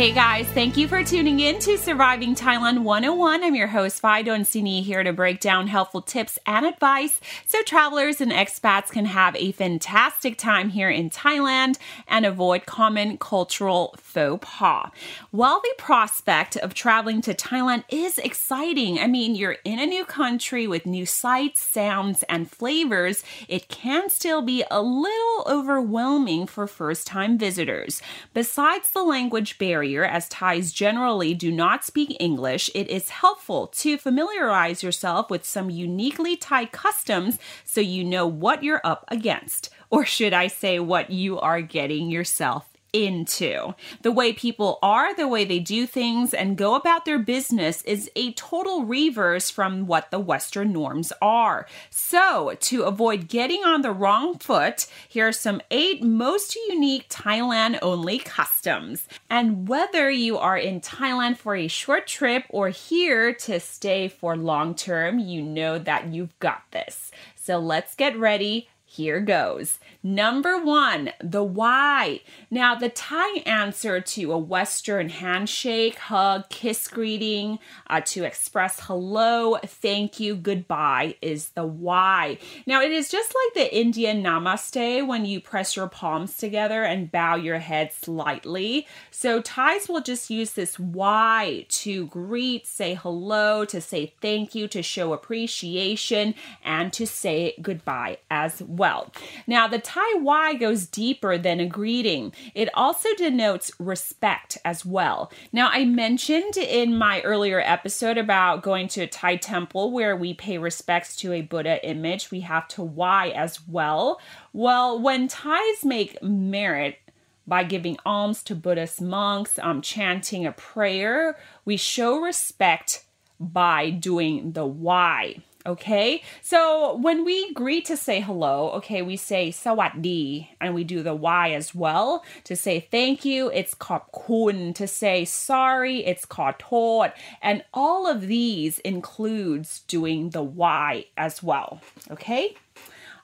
Hey guys, thank you for tuning in to Surviving Thailand 101. I'm your host, Fidon Sini, here to break down helpful tips and advice so travelers and expats can have a fantastic time here in Thailand and avoid common cultural faux pas. While the prospect of traveling to Thailand is exciting, I mean, you're in a new country with new sights, sounds, and flavors, it can still be a little overwhelming for first time visitors. Besides the language barrier, as Thais generally do not speak English, it is helpful to familiarize yourself with some uniquely Thai customs so you know what you're up against. Or should I say, what you are getting yourself into. The way people are, the way they do things, and go about their business is a total reverse from what the Western norms are. So, to avoid getting on the wrong foot, here are some eight most unique Thailand only customs. And whether you are in Thailand for a short trip or here to stay for long term, you know that you've got this. So, let's get ready here goes. Number one, the wai. Now, the Thai answer to a Western handshake, hug, kiss greeting, uh, to express hello, thank you, goodbye is the wai. Now, it is just like the Indian namaste when you press your palms together and bow your head slightly. So, Thais will just use this wai to greet, say hello, to say thank you, to show appreciation, and to say goodbye as well well. Now, the Thai wai goes deeper than a greeting. It also denotes respect as well. Now, I mentioned in my earlier episode about going to a Thai temple where we pay respects to a Buddha image, we have to wai as well. Well, when Thais make merit, by giving alms to Buddhist monks, um, chanting a prayer, we show respect by doing the wai. Okay, so when we greet to say hello, okay, we say sawaddi and we do the wai as well. To say thank you, it's kun. To say sorry, it's tot. And all of these includes doing the wai as well. Okay.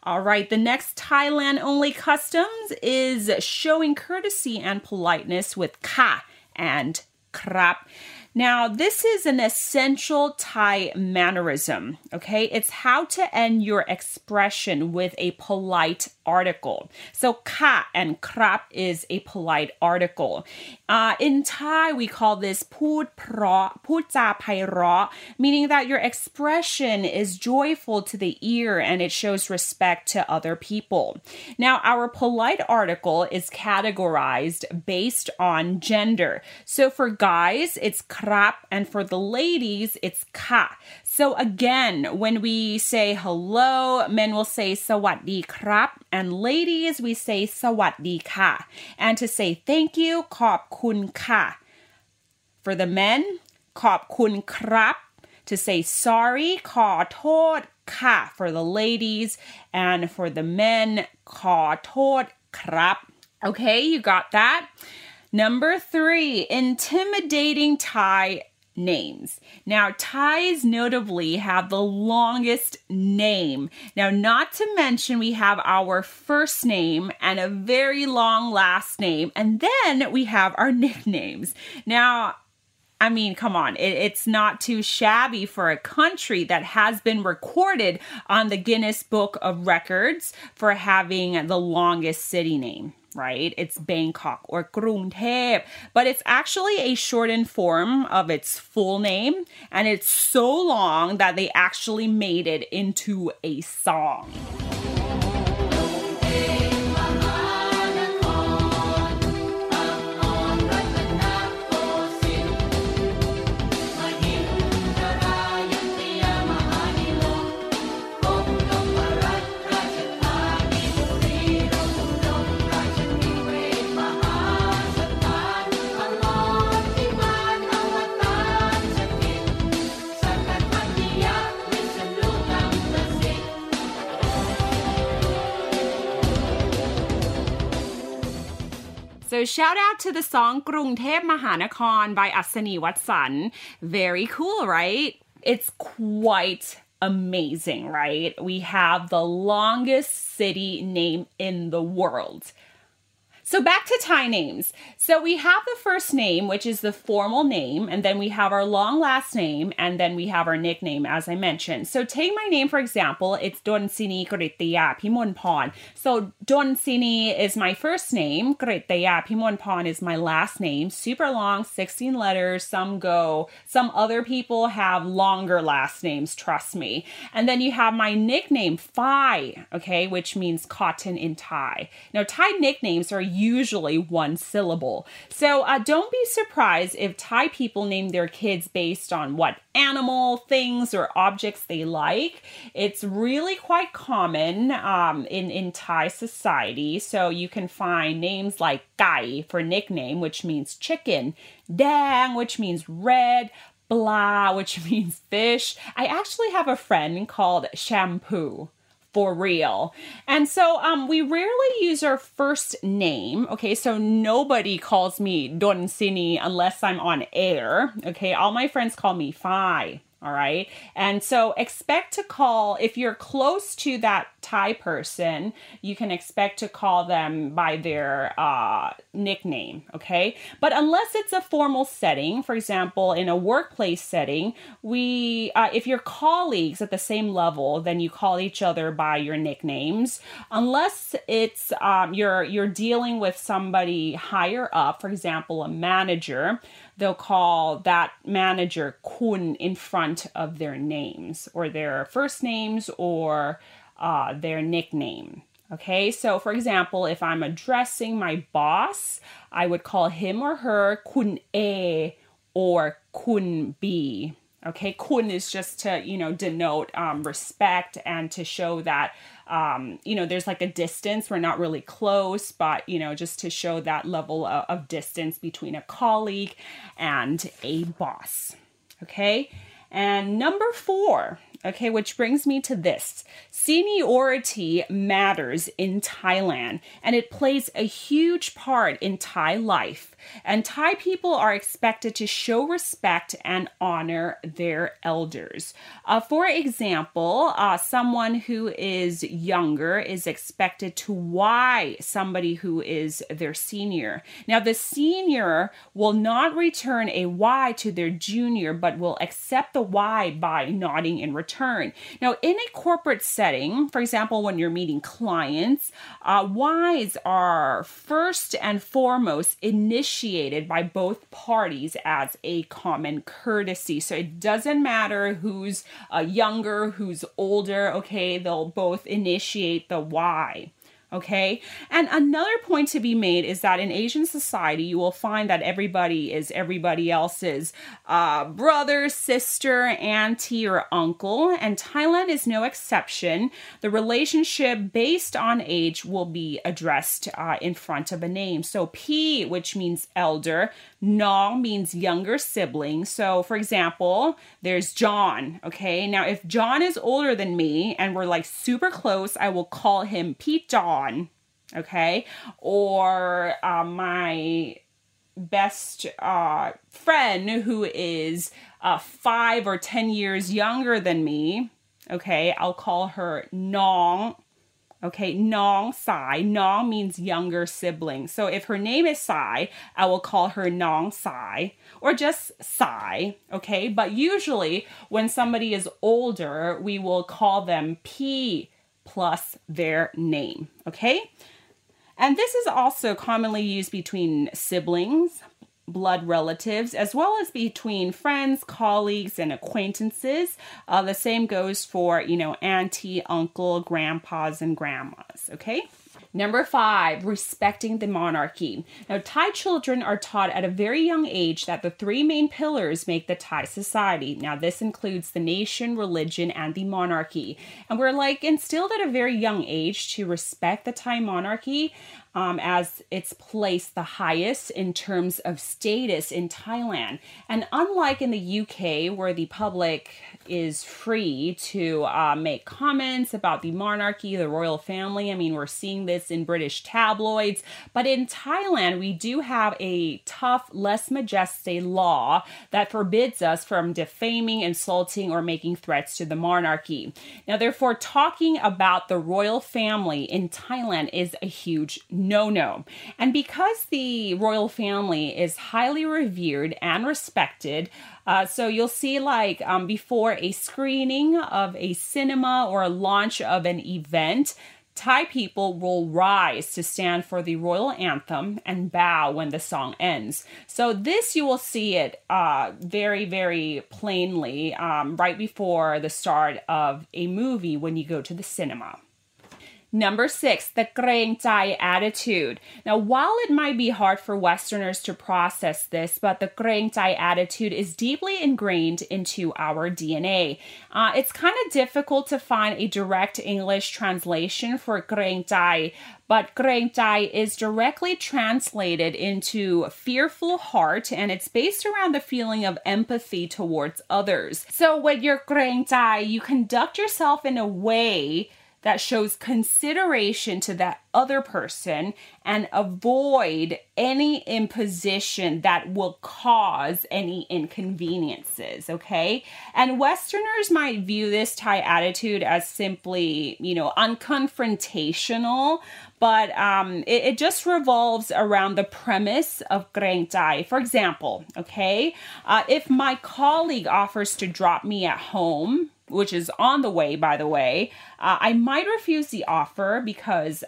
All right, the next Thailand only customs is showing courtesy and politeness with ka and krap. Now, this is an essential Thai mannerism, okay? It's how to end your expression with a polite article. So, ka and krap is a polite article. Uh, in Thai, we call this put pra, ra, meaning that your expression is joyful to the ear and it shows respect to other people. Now, our polite article is categorized based on gender. So, for guys, it's and for the ladies, it's ka. So again, when we say hello, men will say sawaddi krap, and ladies, we say sawaddi ka. And to say thank you, kop kun ka. For the men, kop kun krap. To say sorry, ka tot ka for the ladies, and for the men, ka tot krap. Okay, you got that? Number three, intimidating Thai names. Now, Thais notably have the longest name. Now, not to mention, we have our first name and a very long last name, and then we have our nicknames. Now, I mean, come on, it, it's not too shabby for a country that has been recorded on the Guinness Book of Records for having the longest city name right? It's Bangkok or Krungthep, but it's actually a shortened form of its full name, and it's so long that they actually made it into a song. So shout out to the song Grung Tep Mahanakon by Asanee Wasan. Very cool, right? It's quite amazing, right? We have the longest city name in the world. So back to Thai names. So we have the first name, which is the formal name, and then we have our long last name, and then we have our nickname, as I mentioned. So take my name for example. It's Don Sini Kritiya Pimonpon. So Don Sini is my first name. Kritiya Pimonpon is my last name. Super long, 16 letters. Some go. Some other people have longer last names. Trust me. And then you have my nickname Phi, okay, which means cotton in Thai. Now Thai nicknames are usually one syllable. So uh, don't be surprised if Thai people name their kids based on what animal, things, or objects they like. It's really quite common um, in, in Thai society. So you can find names like Gai for nickname, which means chicken, Dang, which means red, Pla, which means fish. I actually have a friend called Shampoo for real. And so um, we rarely use our first name. Okay, so nobody calls me Don Sini unless I'm on air. Okay, all my friends call me Phi. All right. And so expect to call, if you're close to that Thai person, you can expect to call them by their uh, nickname. Okay. But unless it's a formal setting, for example, in a workplace setting, we, uh, if you're colleagues at the same level, then you call each other by your nicknames. Unless it's, um, you're, you're dealing with somebody higher up, for example, a manager, they'll call that manager kun in front of their names or their first names or uh, their nickname. Okay, so for example, if I'm addressing my boss, I would call him or her kun A or kun B. Okay, kun is just to, you know, denote um, respect and to show that um, you know, there's like a distance. We're not really close, but, you know, just to show that level of, of distance between a colleague and a boss. Okay. And number four, okay, which brings me to this seniority matters in Thailand and it plays a huge part in Thai life and Thai people are expected to show respect and honor their elders. Uh, for example, uh, someone who is younger is expected to wai somebody who is their senior. Now, the senior will not return a wai to their junior, but will accept the wai by nodding in return. Now, in a corporate setting, for example, when you're meeting clients, uh, wais are first and foremost initiated by both parties as a common courtesy. So it doesn't matter who's uh, younger, who's older, okay, they'll both initiate the wai. Okay. And another point to be made is that in Asian society, you will find that everybody is everybody else's uh, brother, sister, auntie, or uncle. And Thailand is no exception. The relationship based on age will be addressed uh, in front of a name. So P, which means elder, Nong means younger sibling. So, for example, there's John. Okay. Now, if John is older than me and we're like super close, I will call him Pete John. Okay. Or uh, my best uh, friend who is uh, five or 10 years younger than me. Okay. I'll call her Nong Okay, Nong Sai. Nong means younger sibling. So if her name is Sai, I will call her Nong Sai or just Sai. Okay, but usually when somebody is older, we will call them P plus their name. Okay, and this is also commonly used between siblings, blood relatives, as well as between friends, colleagues, and acquaintances. Uh, the same goes for, you know, auntie, uncle, grandpas, and grandmas, okay? Number five, respecting the monarchy. Now, Thai children are taught at a very young age that the three main pillars make the Thai society. Now, this includes the nation, religion, and the monarchy. And we're like instilled at a very young age to respect the Thai monarchy um, as it's placed the highest in terms of status in Thailand. And unlike in the UK, where the public is free to uh, make comments about the monarchy, the royal family, I mean, we're seeing this in British tabloids, but in Thailand, we do have a tough lèse majesté law that forbids us from defaming, insulting, or making threats to the monarchy. Now, therefore, talking about the royal family in Thailand is a huge no no. And because the royal family is highly revered and respected, uh, so you'll see, like, um, before a screening of a cinema or a launch of an event, Thai people will rise to stand for the royal anthem and bow when the song ends. So this you will see it uh, very, very plainly um, right before the start of a movie when you go to the cinema. Number six, the kreng jai attitude. Now, while it might be hard for Westerners to process this, but the kreng jai attitude is deeply ingrained into our DNA. Uh, it's kind of difficult to find a direct English translation for kreng jai, but kreng jai is directly translated into fearful heart, and it's based around the feeling of empathy towards others. So, with your kreng jai, you conduct yourself in a way that shows consideration to that other person and avoid any imposition that will cause any inconveniences, okay? And Westerners might view this Thai attitude as simply, you know, unconfrontational, but um, it, it, just revolves around the premise of Greng Jai. For example, okay, uh, if my colleague offers to drop me at home, which is on the way, by the way, uh, I might refuse the offer because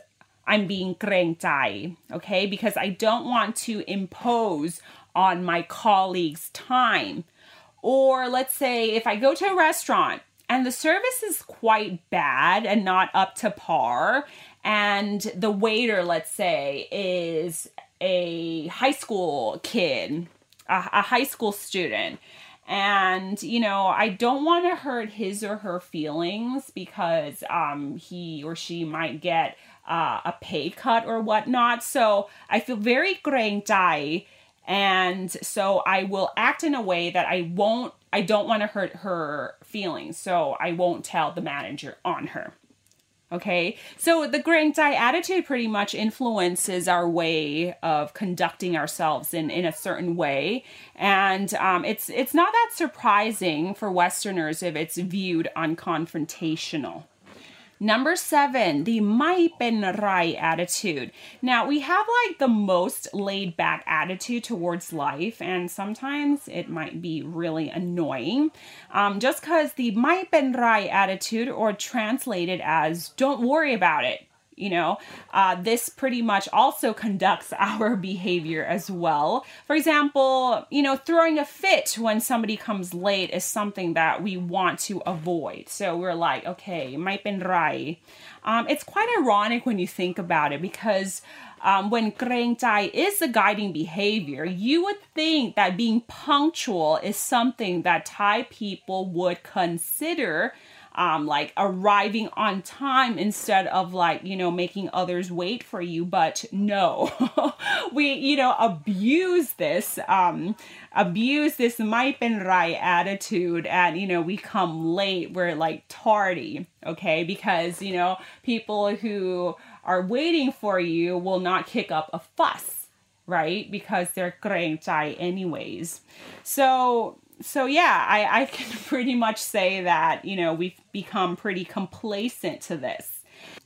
I'm being krengjai, okay? Because I don't want to impose on my colleagues' time. Or let's say if I go to a restaurant and the service is quite bad and not up to par, and the waiter, let's say, is a high school kid, a, a high school student and you know i don't want to hurt his or her feelings because um, he or she might get uh, a pay cut or whatnot. So i feel very gung and so i will act in a way that i won't i don't want to hurt her feelings. So i won't tell the manager on her Okay, so the Greng Jai attitude pretty much influences our way of conducting ourselves in, in a certain way, and um, it's it's not that surprising for Westerners if it's viewed unconfrontational. Number seven, the mai rai attitude. Now we have like the most laid back attitude towards life, and sometimes it might be really annoying. Um, just because the mai rai attitude, or translated as don't worry about it, you know uh, this pretty much also conducts our behavior as well. For example you know throwing a fit when somebody comes late is something that we want to avoid. So we're like okay mai pen rai. Um, it's quite ironic when you think about it because um, when Greng Jai is the guiding behavior, you would think that being punctual is something that Thai people would consider um, like arriving on time instead of like, you know, making others wait for you. But no, we, you know, abuse this, um, abuse this maipen rai attitude. And, you know, we come late, we're like tardy, okay? Because, you know, people who are waiting for you will not kick up a fuss right? Because they're kreng anyways. So so yeah, I, I can pretty much say that, you know, we've become pretty complacent to this.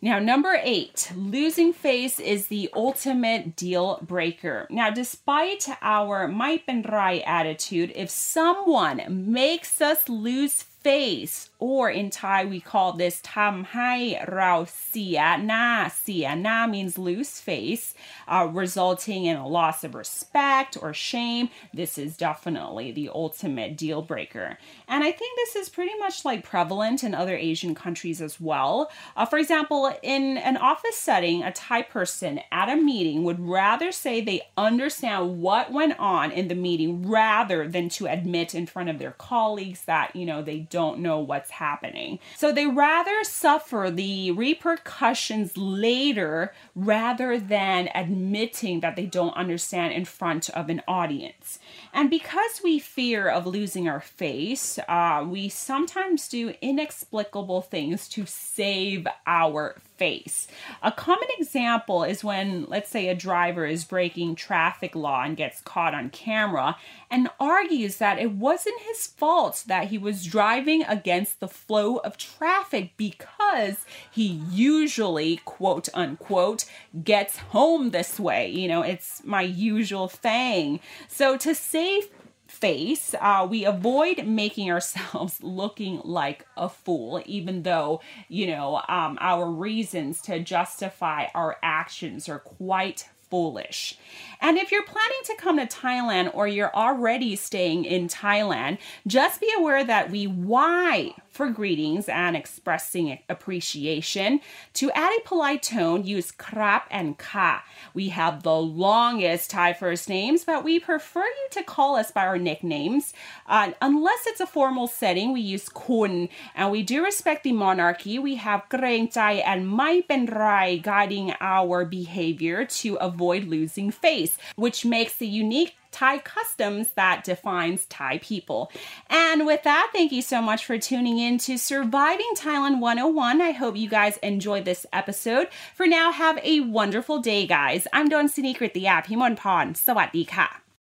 Now, number eight, losing face is the ultimate deal breaker. Now, despite our mai pen rai attitude, if someone makes us lose face or in Thai we call this ทำให้เราเสียหน้าเสียหน้า means lose face uh, resulting in a loss of respect or shame this is definitely the ultimate deal breaker and I think this is pretty much like prevalent in other Asian countries as well uh, for example in an office setting a Thai person at a meeting would rather say they understand what went on in the meeting rather than to admit in front of their colleagues that you know they don't know what's happening. So they rather suffer the repercussions later rather than admitting that they don't understand in front of an audience. And because we fear of losing our face, uh, we sometimes do inexplicable things to save our face. A common example is when, let's say, a driver is breaking traffic law and gets caught on camera and argues that it wasn't his fault that he was driving against the flow of traffic because he usually, quote unquote, gets home this way. You know, it's my usual thing. So to save face, uh, we avoid making ourselves looking like a fool, even though, you know, um, our reasons to justify our actions are quite foolish. And if you're planning to come to Thailand or you're already staying in Thailand, just be aware that we wai for greetings and expressing appreciation. To add a polite tone, use krap and ka. We have the longest Thai first names, but we prefer you to call us by our nicknames. Uh, unless it's a formal setting, we use kun. And we do respect the monarchy. We have greng jai and mai pen rai guiding our behavior to avoid losing face, which makes the unique Thai customs that defines Thai people. And with that, thank you so much for tuning in to Surviving Thailand 101. I hope you guys enjoyed this episode. For now, have a wonderful day, guys. I'm Don Sini Kritiya Pimonpon. Sawadee ka.